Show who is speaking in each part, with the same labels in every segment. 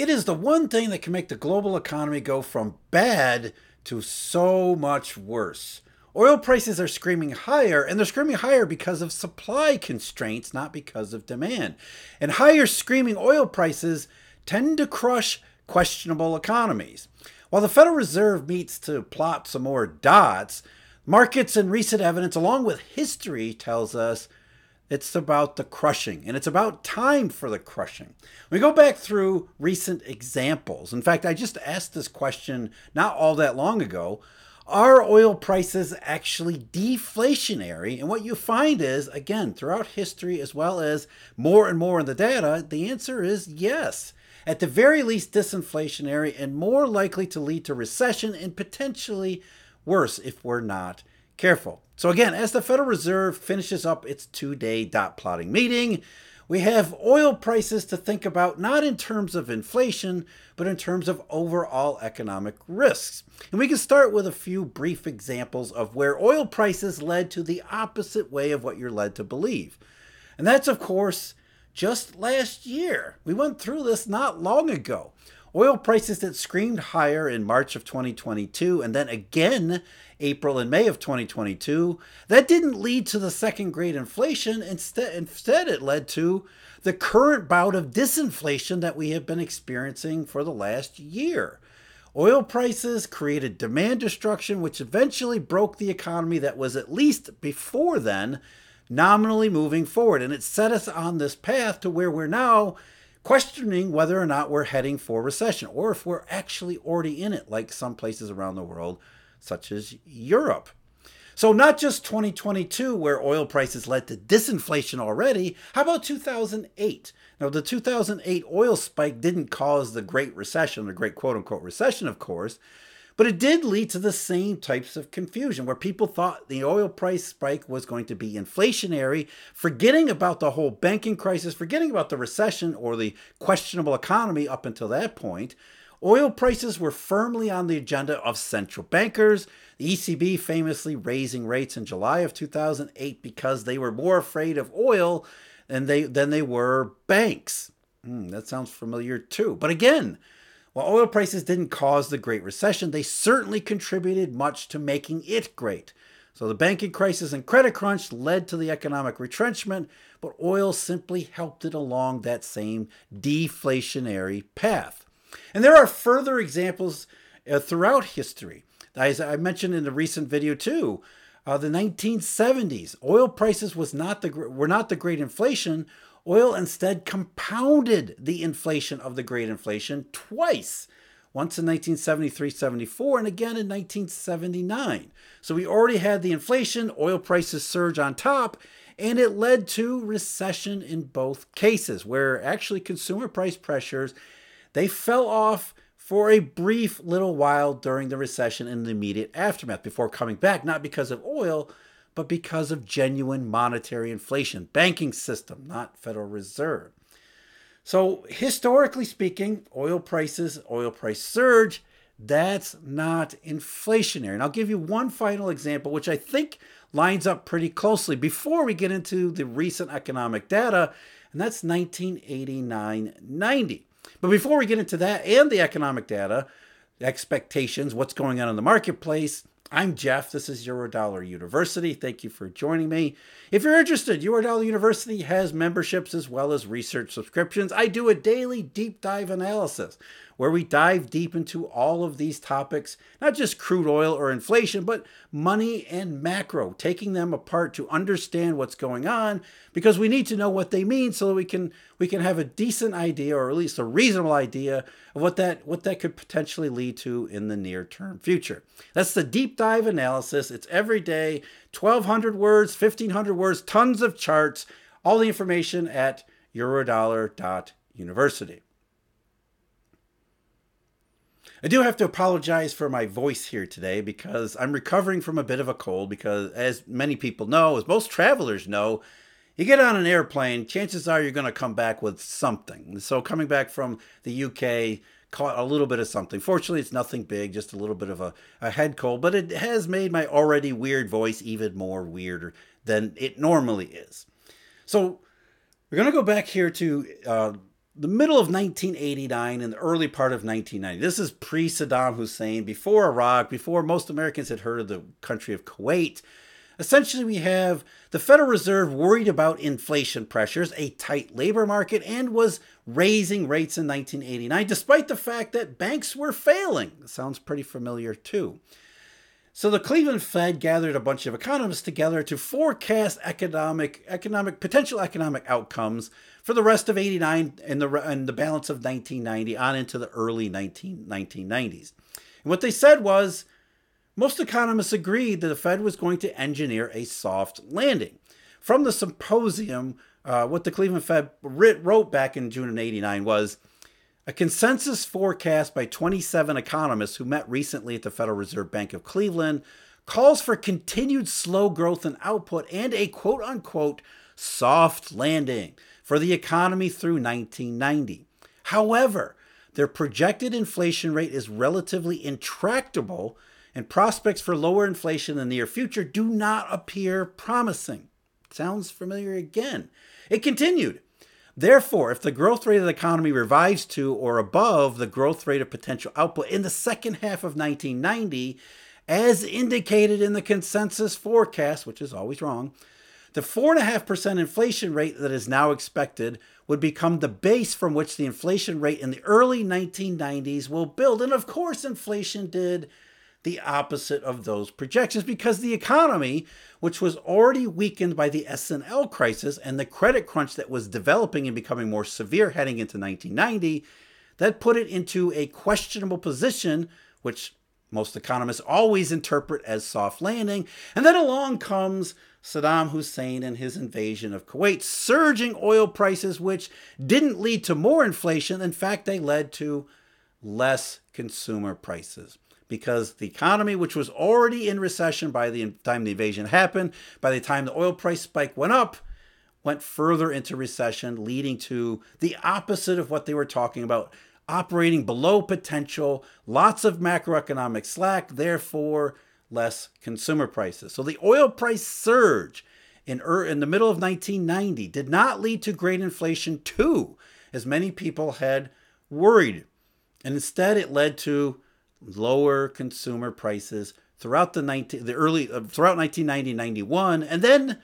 Speaker 1: It is the one thing that can make the global economy go from bad to so much worse. Oil prices are screaming higher, and they're screaming higher because of supply constraints, not because of demand. And higher screaming oil prices tend to crush questionable economies. While the Federal Reserve meets to plot some more dots, markets and recent evidence, along with history, tells us it's about the crushing, and it's about time for the crushing. We go back through recent examples. In fact, I just asked this question not all that long ago. Are oil prices actually deflationary? And what you find is, again, throughout history as well as more and more in the data, the answer is yes. At the very least, disinflationary and more likely to lead to recession and potentially worse if we're not careful. So, again, as the Federal Reserve finishes up its two day dot plotting meeting, we have oil prices to think about not in terms of inflation, but in terms of overall economic risks. And we can start with a few brief examples of where oil prices led to the opposite way of what you're led to believe. And that's, of course, just last year. We went through this not long ago. Oil prices that screamed higher in March of 2022 and then again April and May of 2022, that didn't lead to the second great inflation. Instead, instead it led to the current bout of disinflation that we have been experiencing for the last year. Oil prices created demand destruction, which eventually broke the economy that was at least before then nominally moving forward. And it set us on this path to where we're now questioning whether or not we're heading for recession or if we're actually already in it, like some places around the world, such as Europe. So, not just 2022, where oil prices led to disinflation already. How about 2008? Now, the 2008 oil spike didn't cause the Great Recession, the Great quote unquote recession, of course, but it did lead to the same types of confusion where people thought the oil price spike was going to be inflationary, forgetting about the whole banking crisis, forgetting about the recession or the questionable economy up until that point. Oil prices were firmly on the agenda of central bankers. The ECB famously raising rates in July of 2008 because they were more afraid of oil than they, than they were banks. Mm, that sounds familiar too. But again, while oil prices didn't cause the Great Recession, they certainly contributed much to making it great. So the banking crisis and credit crunch led to the economic retrenchment, but oil simply helped it along that same deflationary path. And there are further examples uh, throughout history. As I mentioned in the recent video too, uh, the 1970s, oil prices was not the were not the great inflation. Oil instead compounded the inflation of the great inflation twice. Once in 1973-74 and again in 1979. So we already had the inflation, oil prices surge on top, and it led to recession in both cases where actually consumer price pressures they fell off for a brief little while during the recession and the immediate aftermath before coming back, not because of oil, but because of genuine monetary inflation, banking system, not Federal Reserve. So, historically speaking, oil prices, oil price surge, that's not inflationary. And I'll give you one final example, which I think lines up pretty closely before we get into the recent economic data, and that's 1989 90. But before we get into that and the economic data, expectations, what's going on in the marketplace, I'm Jeff. This is Eurodollar University. Thank you for joining me. If you're interested, Eurodollar University has memberships as well as research subscriptions. I do a daily deep dive analysis where we dive deep into all of these topics, not just crude oil or inflation, but money and macro, taking them apart to understand what's going on because we need to know what they mean so that we can we can have a decent idea or at least a reasonable idea of what that what that could potentially lead to in the near term future. That's the deep dive analysis. It's every day, 1200 words, 1500 words, tons of charts, all the information at eurodollar.university. I do have to apologize for my voice here today because I'm recovering from a bit of a cold. Because, as many people know, as most travelers know, you get on an airplane, chances are you're going to come back with something. So, coming back from the UK, caught a little bit of something. Fortunately, it's nothing big, just a little bit of a, a head cold, but it has made my already weird voice even more weirder than it normally is. So, we're going to go back here to uh, the middle of 1989 and the early part of 1990. This is pre Saddam Hussein, before Iraq, before most Americans had heard of the country of Kuwait. Essentially, we have the Federal Reserve worried about inflation pressures, a tight labor market, and was raising rates in 1989, despite the fact that banks were failing. Sounds pretty familiar, too. So the Cleveland Fed gathered a bunch of economists together to forecast economic economic potential economic outcomes for the rest of 89 and the and the balance of 1990 on into the early 19, 1990s. And what they said was most economists agreed that the Fed was going to engineer a soft landing. From the symposium, uh, what the Cleveland Fed writ, wrote back in June of 89 was a consensus forecast by 27 economists who met recently at the Federal Reserve Bank of Cleveland calls for continued slow growth in output and a quote unquote soft landing for the economy through 1990. However, their projected inflation rate is relatively intractable, and prospects for lower inflation in the near future do not appear promising. Sounds familiar again. It continued. Therefore, if the growth rate of the economy revives to or above the growth rate of potential output in the second half of 1990, as indicated in the consensus forecast, which is always wrong, the 4.5% inflation rate that is now expected would become the base from which the inflation rate in the early 1990s will build. And of course, inflation did the opposite of those projections because the economy, which was already weakened by the S&L crisis and the credit crunch that was developing and becoming more severe heading into 1990, that put it into a questionable position, which most economists always interpret as soft landing. And then along comes Saddam Hussein and his invasion of Kuwait, surging oil prices, which didn't lead to more inflation. In fact, they led to less consumer prices because the economy, which was already in recession by the time the invasion happened, by the time the oil price spike went up, went further into recession, leading to the opposite of what they were talking about operating below potential, lots of macroeconomic slack, therefore less consumer prices. So the oil price surge in, er, in the middle of 1990 did not lead to great inflation too, as many people had worried. And instead it led to lower consumer prices throughout the 19, the early uh, throughout 1990 91 and then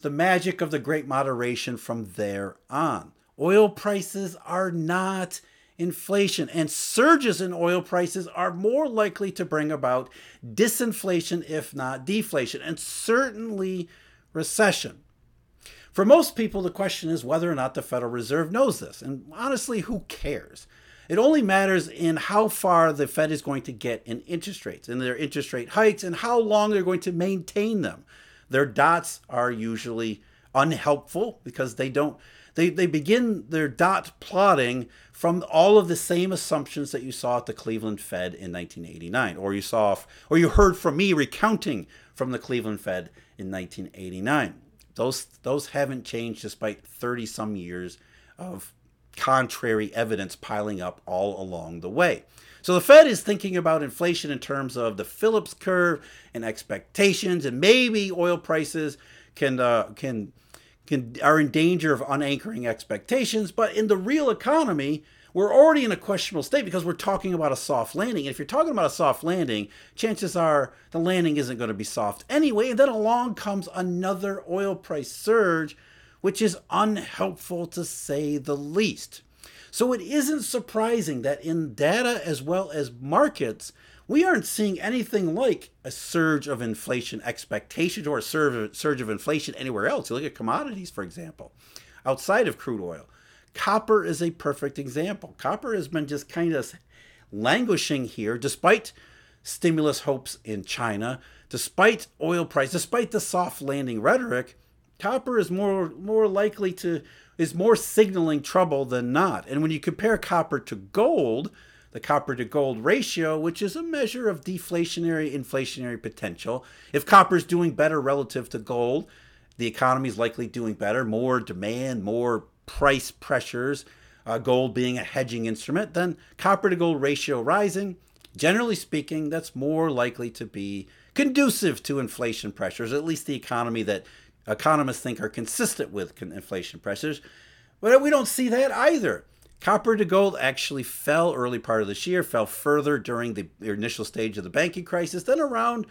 Speaker 1: the magic of the great moderation from there on. Oil prices are not inflation, and surges in oil prices are more likely to bring about disinflation, if not deflation, and certainly recession. For most people, the question is whether or not the Federal Reserve knows this. And honestly, who cares? It only matters in how far the Fed is going to get in interest rates and their interest rate hikes and how long they're going to maintain them. Their dots are usually unhelpful because they don't they, they begin their dot plotting from all of the same assumptions that you saw at the Cleveland Fed in 1989, or you saw, or you heard from me recounting from the Cleveland Fed in 1989. Those those haven't changed despite 30 some years of contrary evidence piling up all along the way. So the Fed is thinking about inflation in terms of the Phillips curve and expectations, and maybe oil prices can uh, can can are in danger of unanchoring expectations. But in the real economy, we're already in a questionable state because we're talking about a soft landing. And if you're talking about a soft landing, chances are the landing isn't going to be soft anyway. And then along comes another oil price surge, which is unhelpful to say the least. So it isn't surprising that in data as well as markets, we aren't seeing anything like a surge of inflation expectations or a surge of inflation anywhere else. You look at commodities, for example, outside of crude oil. Copper is a perfect example. Copper has been just kind of languishing here despite stimulus hopes in China, despite oil price, despite the soft landing rhetoric. Copper is more more likely to is more signaling trouble than not. And when you compare copper to gold, the copper to gold ratio, which is a measure of deflationary inflationary potential. If copper is doing better relative to gold, the economy is likely doing better, more demand, more price pressures, uh, gold being a hedging instrument, then copper to gold ratio rising. Generally speaking, that's more likely to be conducive to inflation pressures, at least the economy that economists think are consistent with inflation pressures. But we don't see that either. Copper to gold actually fell early part of this year, fell further during the initial stage of the banking crisis. Then around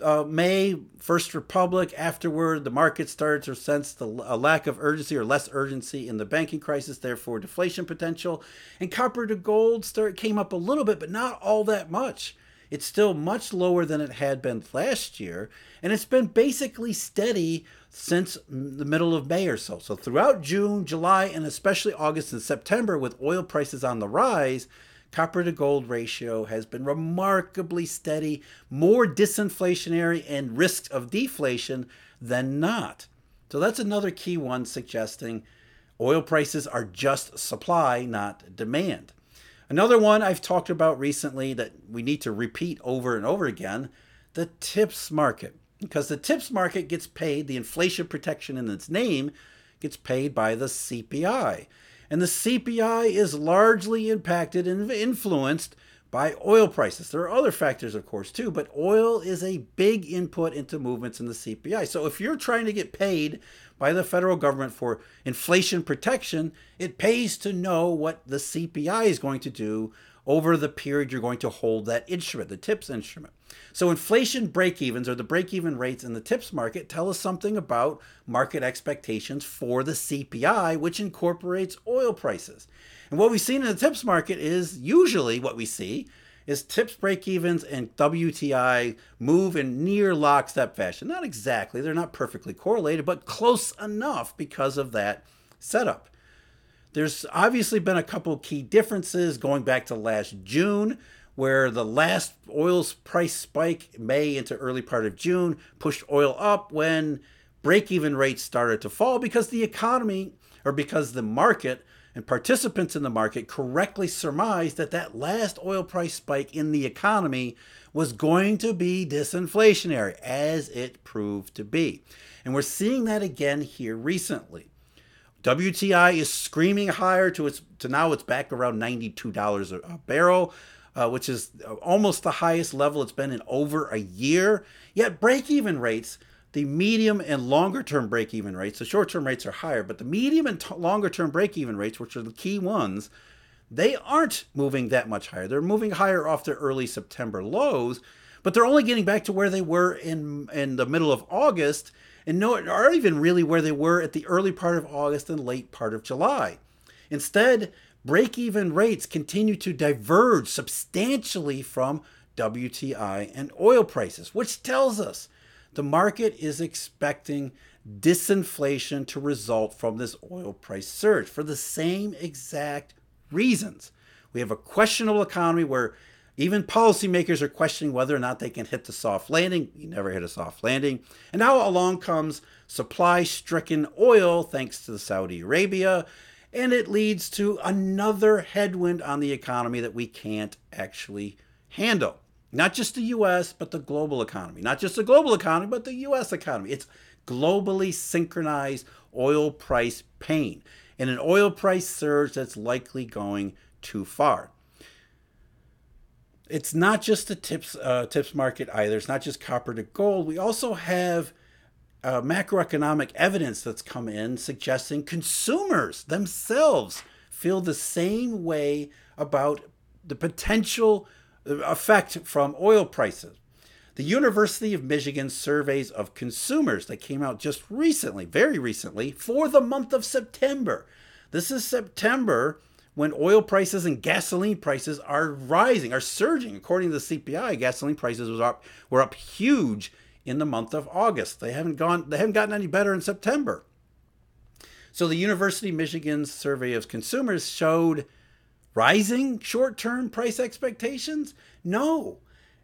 Speaker 1: uh, May, First Republic, afterward, the market started to sense the, a lack of urgency or less urgency in the banking crisis, therefore deflation potential. And copper to gold start, came up a little bit, but not all that much. It's still much lower than it had been last year, and it's been basically steady since the middle of May or so. So throughout June, July, and especially August and September, with oil prices on the rise, copper to gold ratio has been remarkably steady, more disinflationary and risk of deflation than not. So that's another key one suggesting oil prices are just supply, not demand. Another one I've talked about recently that we need to repeat over and over again the TIPS market. Because the TIPS market gets paid, the inflation protection in its name gets paid by the CPI. And the CPI is largely impacted and influenced by oil prices. There are other factors, of course, too, but oil is a big input into movements in the CPI. So if you're trying to get paid by the federal government for inflation protection, it pays to know what the CPI is going to do over the period you're going to hold that instrument, the TIPS instrument. So inflation break-evens or the break-even rates in the TIPS market tell us something about market expectations for the CPI, which incorporates oil prices. And what we've seen in the TIPS market is usually what we see is TIPS break-evens and WTI move in near lockstep fashion. Not exactly, they're not perfectly correlated, but close enough because of that setup. There's obviously been a couple key differences going back to last June, where the last oil's price spike, May into early part of June, pushed oil up when break even rates started to fall because the economy or because the market and participants in the market correctly surmised that that last oil price spike in the economy was going to be disinflationary, as it proved to be. And we're seeing that again here recently. WTI is screaming higher to its to now it's back around $92 a, barrel, uh, which is almost the highest level it's been in over a year. Yet break-even rates, the medium and longer term break-even rates, the short-term rates are higher, but the medium and t- longer term break-even rates, which are the key ones, they aren't moving that much higher. They're moving higher off their early September lows, but they're only getting back to where they were in in the middle of August and no, are even really where they were at the early part of August and late part of July. Instead, break even rates continue to diverge substantially from WTI and oil prices, which tells us the market is expecting disinflation to result from this oil price surge for the same exact reasons. We have a questionable economy where even policymakers are questioning whether or not they can hit the soft landing. You never hit a soft landing. And now along comes supply stricken oil, thanks to Saudi Arabia. And it leads to another headwind on the economy that we can't actually handle. Not just the US, but the global economy. Not just the global economy, but the US economy. It's globally synchronized oil price pain and an oil price surge that's likely going too far it's not just the TIPS uh, TIPS market either. It's not just copper to gold. We also have uh, macroeconomic evidence that's come in suggesting consumers themselves feel the same way about the potential effect from oil prices. The University of Michigan surveys of consumers that came out just recently, very recently, for the month of September. This is September when oil prices and gasoline prices are rising, are surging. According to the CPI, gasoline prices was up were up huge in the month of August. They haven't gone they haven't gotten any better in September. So the University of Michigan's survey of consumers showed rising short-term price expectations? No.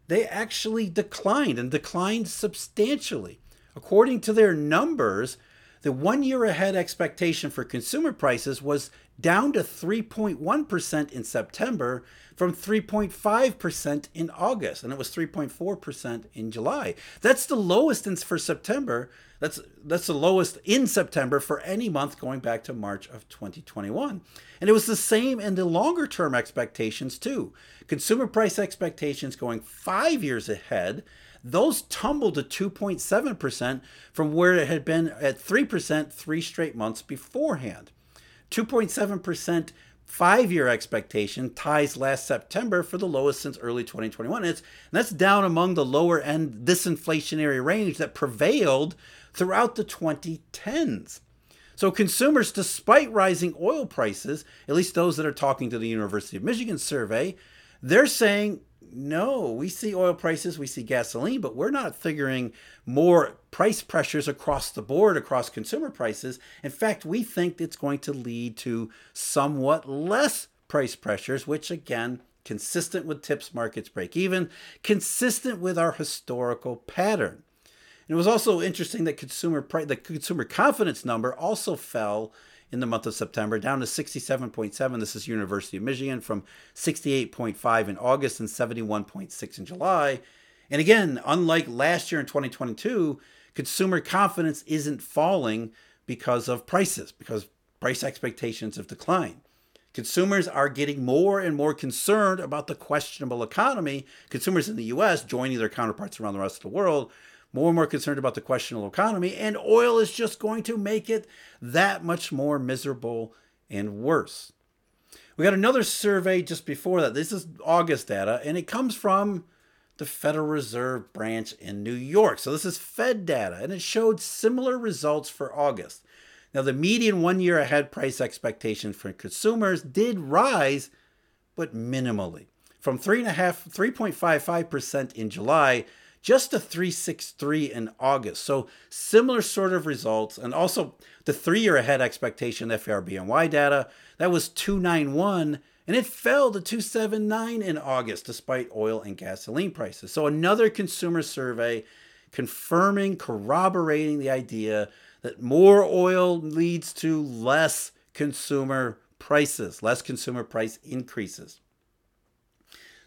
Speaker 1: They actually declined and declined substantially. According to their numbers, the one year ahead expectation for consumer prices was down to 3.1% in September from 3.5% in August, and it was 3.4% in July. That's the lowest for September. That's that's the lowest in September for any month going back to March of 2021. And it was the same in the longer term expectations too. Consumer price expectations going 5 years ahead those tumbled to 2.7% from where it had been at 3% three straight months beforehand. 2.7% five year expectation ties last September for the lowest since early 2021. And, it's, and that's down among the lower end disinflationary range that prevailed throughout the 2010s. So, consumers, despite rising oil prices, at least those that are talking to the University of Michigan survey, they're saying no, we see oil prices, we see gasoline, but we're not figuring more price pressures across the board, across consumer prices. In fact, we think it's going to lead to somewhat less price pressures, which again, consistent with TIPS markets break even, consistent with our historical pattern. And it was also interesting that consumer price, the consumer confidence number also fell in the month of September, down to 67.7. This is University of Michigan from 68.5 in August and 71.6 in July. And again, unlike last year in 2022, consumer confidence isn't falling because of prices, because price expectations have declined. Consumers are getting more and more concerned about the questionable economy. Consumers in the US, joining their counterparts around the rest of the world, more and more concerned about the questionable economy, and oil is just going to make it that much more miserable and worse. We got another survey just before that. This is August data, and it comes from the Federal Reserve branch in New York. So this is Fed data, and it showed similar results for August. Now, the median one year ahead price expectation for consumers did rise, but minimally. From 3.5, 3.55% in July just a 363 in August. So similar sort of results. And also the three year ahead expectation FRBNY data, that was 291 and it fell to 279 in August despite oil and gasoline prices. So another consumer survey confirming, corroborating the idea that more oil leads to less consumer prices, less consumer price increases.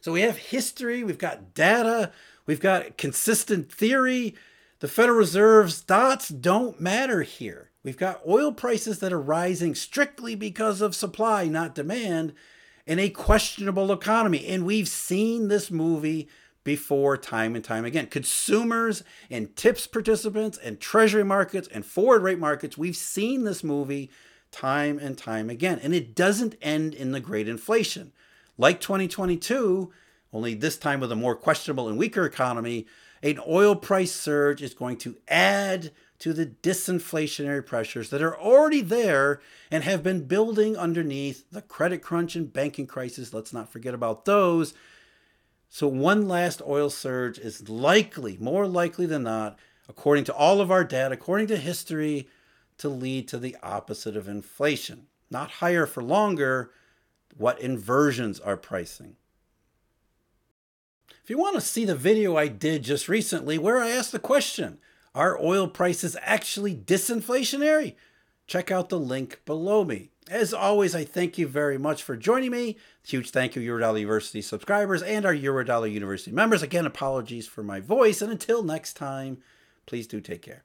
Speaker 1: So we have history, we've got data, We've got consistent theory. The Federal Reserve's dots don't matter here. We've got oil prices that are rising strictly because of supply, not demand, in a questionable economy. And we've seen this movie before time and time again. Consumers and TIPS participants and treasury markets and forward rate markets, we've seen this movie time and time again. And it doesn't end in the great inflation. Like 2022, only this time with a more questionable and weaker economy, an oil price surge is going to add to the disinflationary pressures that are already there and have been building underneath the credit crunch and banking crisis. Let's not forget about those. So, one last oil surge is likely, more likely than not, according to all of our data, according to history, to lead to the opposite of inflation. Not higher for longer, what inversions are pricing. If you want to see the video I did just recently where I asked the question, are oil prices actually disinflationary? Check out the link below me. As always, I thank you very much for joining me. Huge thank you, Eurodollar University subscribers and our Eurodollar University members. Again, apologies for my voice, and until next time, please do take care.